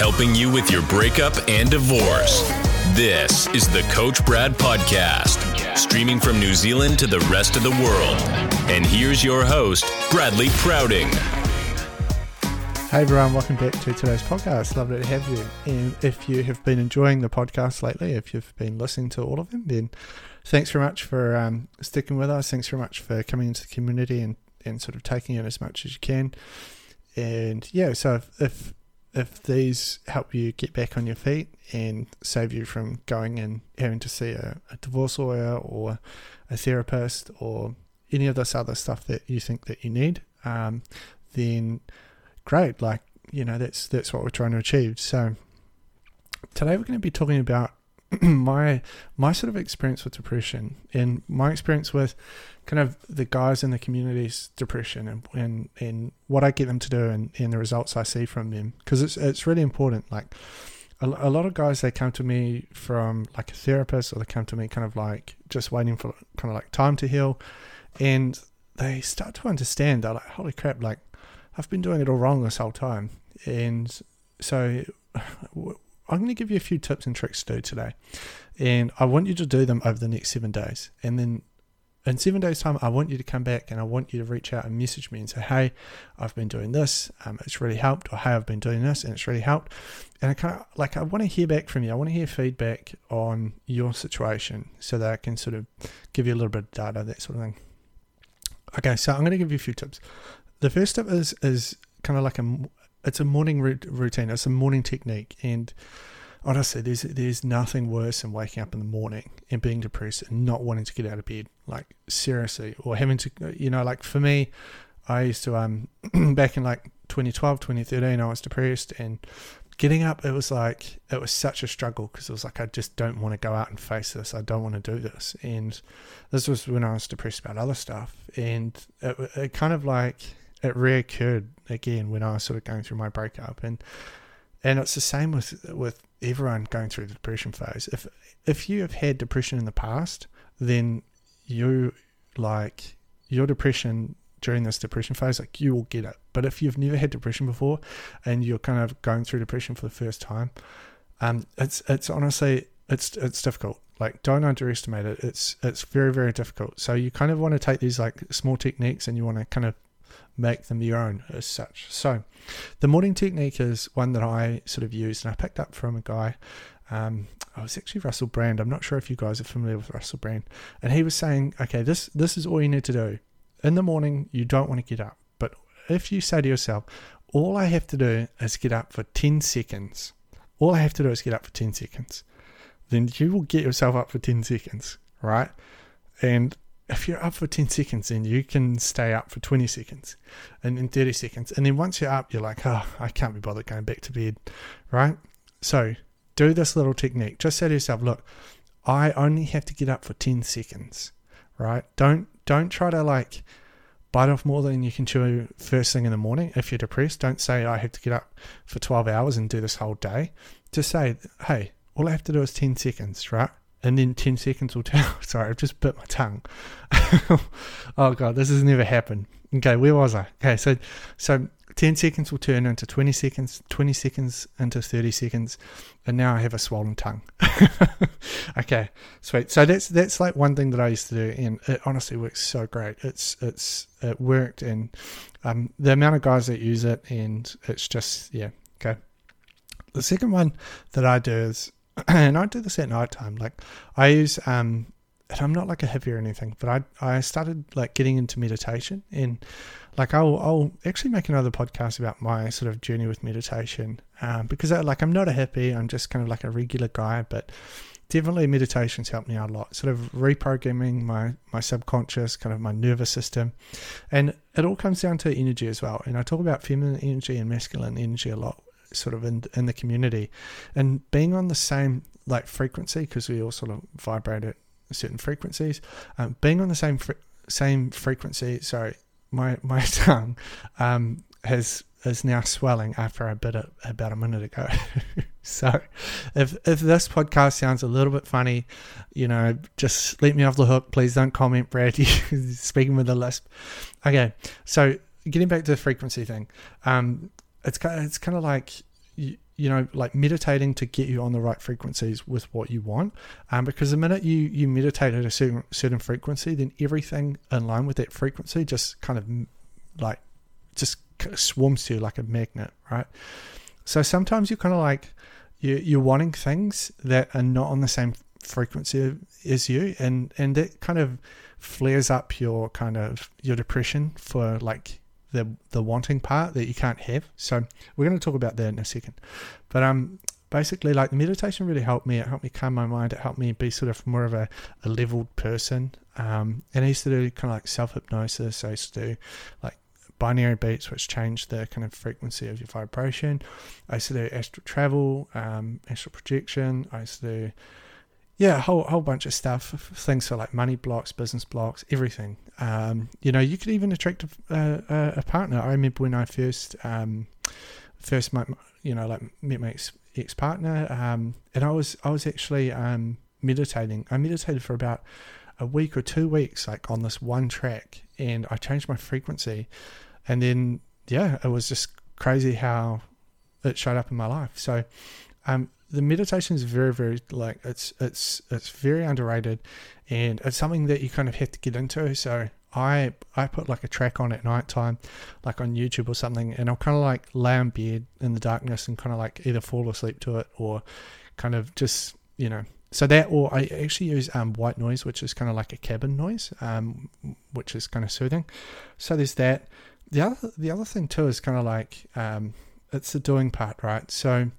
helping you with your breakup and divorce. This is the Coach Brad Podcast, streaming from New Zealand to the rest of the world. And here's your host, Bradley Prouting. Hey everyone, welcome back to today's podcast. Lovely to have you. And if you have been enjoying the podcast lately, if you've been listening to all of them, then thanks very much for um, sticking with us. Thanks very much for coming into the community and, and sort of taking in as much as you can. And yeah, so if, if if these help you get back on your feet and save you from going and having to see a, a divorce lawyer or a therapist or any of this other stuff that you think that you need, um, then great. Like you know, that's that's what we're trying to achieve. So today we're going to be talking about my my sort of experience with depression and my experience with kind of the guys in the community's depression and and, and what I get them to do and, and the results I see from them because it's it's really important. Like a, a lot of guys they come to me from like a therapist or they come to me kind of like just waiting for kind of like time to heal and they start to understand they're like holy crap like I've been doing it all wrong this whole time. And so I'm going to give you a few tips and tricks to do today. And I want you to do them over the next seven days. And then in seven days' time, I want you to come back and I want you to reach out and message me and say, hey, I've been doing this. Um, it's really helped. Or hey, I've been doing this and it's really helped. And I kind of like, I want to hear back from you. I want to hear feedback on your situation so that I can sort of give you a little bit of data, that sort of thing. Okay, so I'm going to give you a few tips. The first tip is is kind of like a it's a morning routine. It's a morning technique, and honestly, there's there's nothing worse than waking up in the morning and being depressed and not wanting to get out of bed. Like seriously, or having to, you know, like for me, I used to um back in like 2012, 2013, I was depressed and getting up. It was like it was such a struggle because it was like I just don't want to go out and face this. I don't want to do this, and this was when I was depressed about other stuff, and it, it kind of like it reoccurred again when I was sort of going through my breakup, and and it's the same with with everyone going through the depression phase. If if you have had depression in the past, then you like your depression during this depression phase, like you will get it. But if you've never had depression before and you're kind of going through depression for the first time, um, it's it's honestly it's it's difficult. Like don't underestimate it. It's it's very very difficult. So you kind of want to take these like small techniques and you want to kind of make them your own as such. So, the morning technique is one that I sort of used and I picked up from a guy. Um, I was actually Russell Brand. I'm not sure if you guys are familiar with Russell Brand, and he was saying, okay, this this is all you need to do. In the morning, you don't want to get up, but if you say to yourself, all I have to do is get up for 10 seconds. All I have to do is get up for 10 seconds. Then you will get yourself up for 10 seconds, right? And if you're up for 10 seconds, then you can stay up for 20 seconds and in 30 seconds. And then once you're up, you're like, oh, I can't be bothered going back to bed, right? So do this little technique. Just say to yourself, look, I only have to get up for 10 seconds, right? Don't don't try to like bite off more than you can chew first thing in the morning. If you're depressed, don't say I have to get up for 12 hours and do this whole day. Just say, hey, all I have to do is 10 seconds, right? And then 10 seconds will tell. Sorry, I've just bit my tongue. oh god, this has never happened. Okay, where was I? Okay, so so 10 seconds will turn into 20 seconds, 20 seconds into 30 seconds, and now I have a swollen tongue. okay, sweet. So that's that's like one thing that I used to do, and it honestly works so great. It's it's it worked, and um, the amount of guys that use it, and it's just yeah. Okay. The second one that I do is and I do this at night time. Like I use um and I'm not like a hippie or anything, but I I started like getting into meditation and like I'll I'll actually make another podcast about my sort of journey with meditation um, because I, like I'm not a hippie, I'm just kind of like a regular guy, but definitely meditation's helped me out a lot. Sort of reprogramming my my subconscious, kind of my nervous system, and it all comes down to energy as well. And I talk about feminine energy and masculine energy a lot sort of in in the community, and being on the same like frequency because we all sort of vibrate at certain frequencies. Um, being on the same same frequency, sorry, my my tongue um, has is now swelling after I bit it about a minute ago. so, if if this podcast sounds a little bit funny, you know, just let me off the hook. Please don't comment, Brad. Speaking with a lisp. Okay, so getting back to the frequency thing, um, it's kind of, it's kind of like you, you know, like meditating to get you on the right frequencies with what you want. Um, because the minute you you meditate at a certain certain frequency, then everything in line with that frequency just kind of like just swarms to you like a magnet, right? So sometimes you're kind of like you you're wanting things that are not on the same frequency as you, and and that kind of flares up your kind of your depression for like the the wanting part that you can't have. So we're going to talk about that in a second. But um, basically, like the meditation really helped me. It helped me calm my mind. It helped me be sort of more of a, a leveled person. Um, and I used to do kind of like self hypnosis. I used to do like binary beats, which change the kind of frequency of your vibration. I used to do astral travel, um, astral projection. I used to do yeah, a whole whole bunch of stuff. Things for like money blocks, business blocks, everything. Um, you know, you could even attract a, a, a partner. I remember when I first um, first met, you know, like met my ex, partner, um, and I was I was actually um, meditating. I meditated for about a week or two weeks, like on this one track, and I changed my frequency, and then yeah, it was just crazy how it showed up in my life. So um, the meditation is very very like it's it's it's very underrated and it's something that you kind of have to get into. So i i put like a track on at night time like on youtube or something and i'll kind of like lay in bed in the darkness and kind of like either fall asleep to it or kind of just you know so that or i actually use um, white noise which is kind of like a cabin noise um, which is kind of soothing. So there's that. The other the other thing too is kind of like um, it's the doing part right? So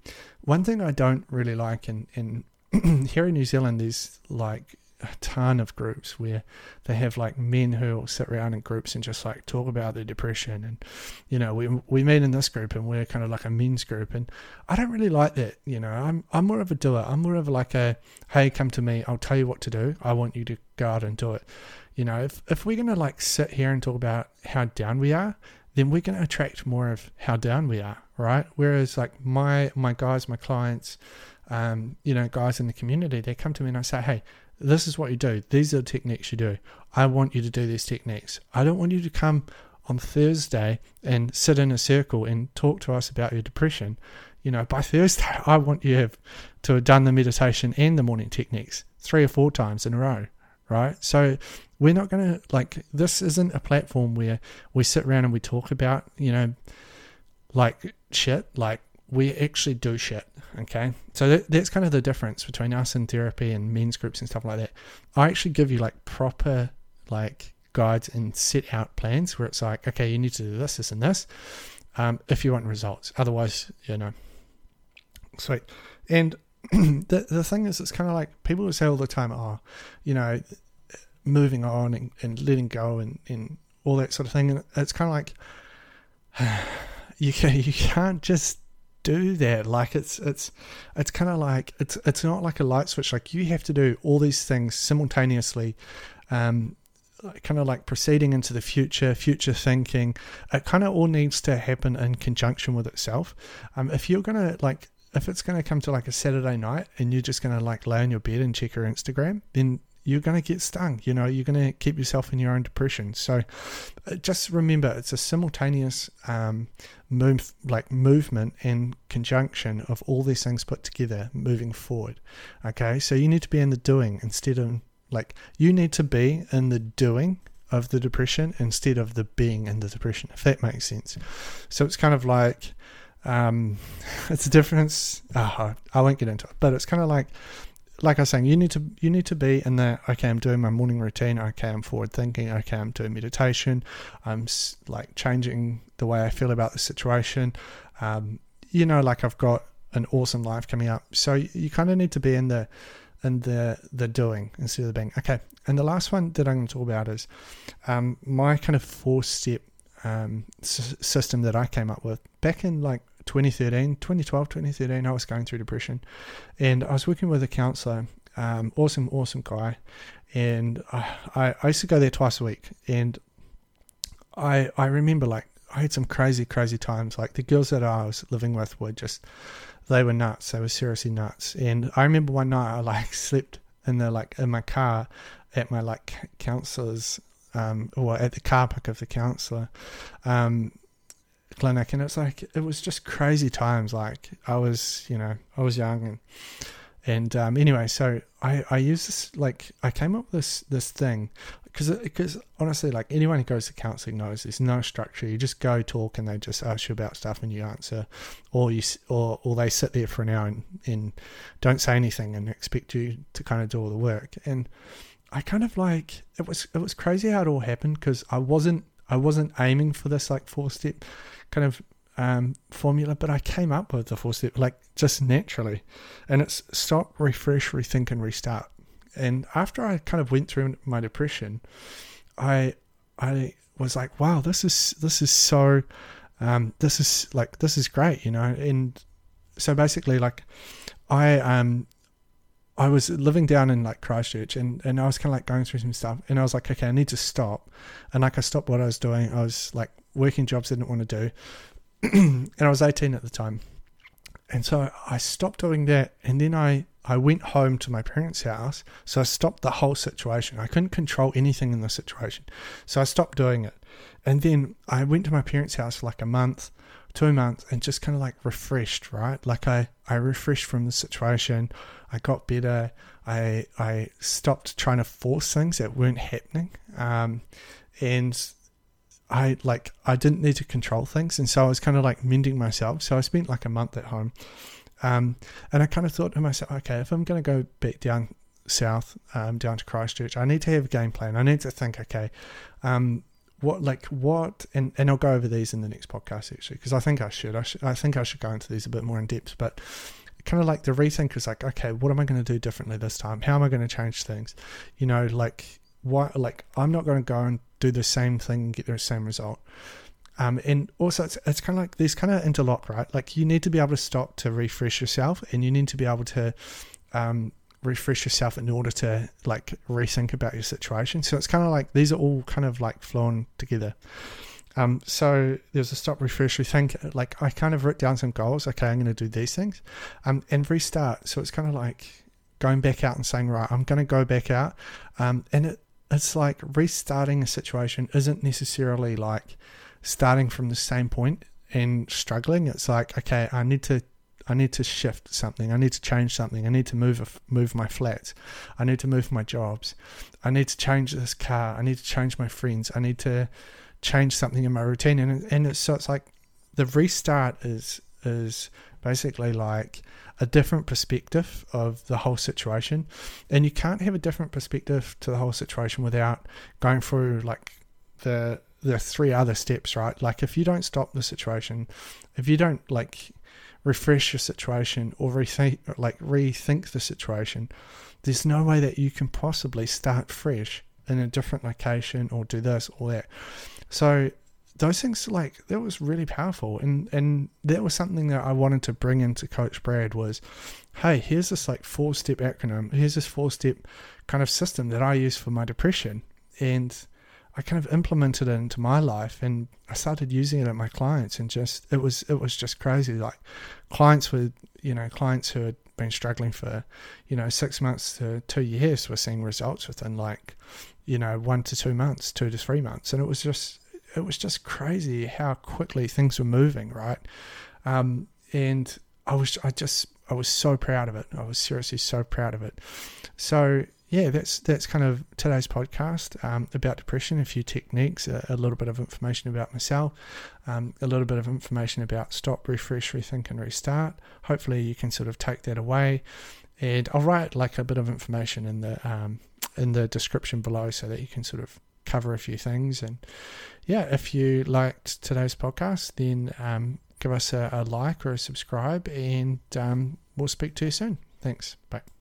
one thing I don't really like in, in here in New Zealand, is like a ton of groups where they have like men who will sit around in groups and just like talk about their depression and you know we we meet in this group and we're kind of like a men's group and I don't really like that you know? I'm I'm more of a doer. I'm more of like a hey come to me. I'll tell you what to do. I want you to go out and do it. You know if if we're gonna like sit here and talk about how down we are then we're going to attract more of how down we are, right? Whereas like my my guys, my clients, um, you know, guys in the community, they come to me and I say, hey, this is what you do. These are the techniques you do. I want you to do these techniques. I don't want you to come on Thursday and sit in a circle and talk to us about your depression. You know, by Thursday, I want you to have done the meditation and the morning techniques three or four times in a row, right? So we're not going to like this isn't a platform where we sit around and we talk about you know like shit. Like we actually do shit okay? So that, that's kind of the difference between us and therapy and men's groups and stuff like that. I actually give you like proper like guides and set out plans where it's like okay you need to do this this and this um, if you want results. Otherwise you know. Sweet. And the the thing is it's kind of like people who say all the time oh you know moving on and, and letting go and, and all that sort of thing. And it's kind of like you can you can't just do that. Like it's it's it's kind of like it's it's not like a light switch. Like you have to do all these things simultaneously. Um, kind of like proceeding into the future, future thinking. It kind of all needs to happen in conjunction with itself. Um, if you're gonna like if it's going to come to like a Saturday night and you're just going to like lay on your bed and check your Instagram, then you're going to get stung. You know, you're going to keep yourself in your own depression. So uh, just remember, it's a simultaneous um, move, like movement and conjunction of all these things put together moving forward. Okay, so you need to be in the doing instead of like you need to be in the doing of the depression instead of the being in the depression. If that makes sense. So it's kind of like um, it's a difference. Oh, I won't get into it, but it's kind of like like I was saying, you need to you need to be in the okay. I'm doing my morning routine. Okay, I'm forward thinking. Okay, I'm doing meditation. I'm like changing the way I feel about the situation. Um, you know, like I've got an awesome life coming up. So you, kind of need to be in the in the the doing instead of the being. Okay, and the last one that I'm going to talk about is um, my kind of four step um, s- system that I came up with back in like 2013, 2012, 2013, I was going through depression, and I was working with a counselor, um, awesome, awesome guy, and I, I, used to go there twice a week, and I I remember like I had some crazy, crazy times. Like the girls that I was living with were just, they were nuts. They were seriously nuts. And I remember one night I like slept in the like in my car at my like counselor's um or at the car park of the counselor, um clinic, and it's like it was just crazy times. Like I was, you know, I was young, and and um, anyway, so I I use this like I came up with this this thing because because honestly, like anyone who goes to counselling knows there's no structure. You just go talk, and they just ask you about stuff, and you answer, or you or or they sit there for an hour and, and don't say anything and expect you to kind of do all the work. And I kind of like it was it was crazy how it all happened because I wasn't I wasn't aiming for this like four step kind of um, formula, but I came up with the four step like just naturally, and it's stop, refresh, rethink, and restart. And after I kind of went through my depression, I I was like, wow, this is this is so, um, this is like this is great, you know. And so basically, like, I um I was living down in like Christchurch and, and I was kind of like going through some stuff and I was like, okay, I need to stop. And like I stopped what I was doing. I was like working jobs I didn't want to do. and I was 18 at the time. And so I stopped doing that. And then I, I went home to my parents' house. So I stopped the whole situation. I couldn't control anything in the situation. So I stopped doing it. And then I went to my parents' house for like a month, two months, and just kind of like refreshed, right? Like I, I refreshed from the situation. I got better. I I stopped trying to force things that weren't happening. Um, and I like I didn't need to control things, and so I was kind of like mending myself. So I spent like a month at home, um, and I kind of thought to myself, okay, if I'm going to go back down south, um, down to Christchurch, I need to have a game plan. I need to think, okay, um, what like what, and and I'll go over these in the next podcast actually, because I think I should. I should. I think I should go into these a bit more in depth, but kind of like the rethink is like, okay, what am I going to do differently this time? How am I going to change things? You know, like why? Like I'm not going to go and do the same thing and get the same result. Um, and also, it's, it's kind of like these kind of interlock, right? Like you need to be able to stop to refresh yourself, and you need to be able to um, refresh yourself in order to like rethink about your situation. So it's kind of like these are all kind of like flowing together. Um, so there's a stop, refresh, rethink. Like I kind of wrote down some goals. Okay, I'm going to do these things, um, and restart. So it's kind of like going back out and saying, right, I'm going to go back out, um, and it, it's like restarting a situation isn't necessarily like starting from the same point and struggling. It's like, okay, I need to I need to shift something. I need to change something. I need to move move my flats. I need to move my jobs. I need to change this car. I need to change my friends. I need to change something in my routine. And and it's, so it's like the restart is is basically like a different perspective of the whole situation. And you can't have a different perspective to the whole situation without going through like the the three other steps, right? Like if you don't stop the situation, if you don't like refresh your situation or rethink like rethink the situation, there's no way that you can possibly start fresh in a different location or do this or that. So those things like that was really powerful. And and that was something that I wanted to bring into Coach Brad was hey here's this like four step acronym. Here's this four step kind of system that I use for my depression. And I kind of implemented it into my life and I started using it at my clients and just it was it was just crazy like clients were you know clients who had been struggling for you know six months to two years were seeing results within like you know one to two months two to three months and it was just it was just crazy how quickly things were moving, right? Um, and I was, I just, I was so proud of it. I was seriously so proud of it. So yeah, that's that's kind of today's podcast um, about depression. A few techniques, a, a, little bit of information about myself, um, a little bit of information about stop, refresh, rethink, and restart. Hopefully, you can sort of take that away. And I'll write like a bit of information in the um, in the description below so that you can sort of cover a few things. And yeah, if you liked today's podcast, then um, give us a, a, like or a subscribe, and um, we'll speak to you soon. Thanks. Bye.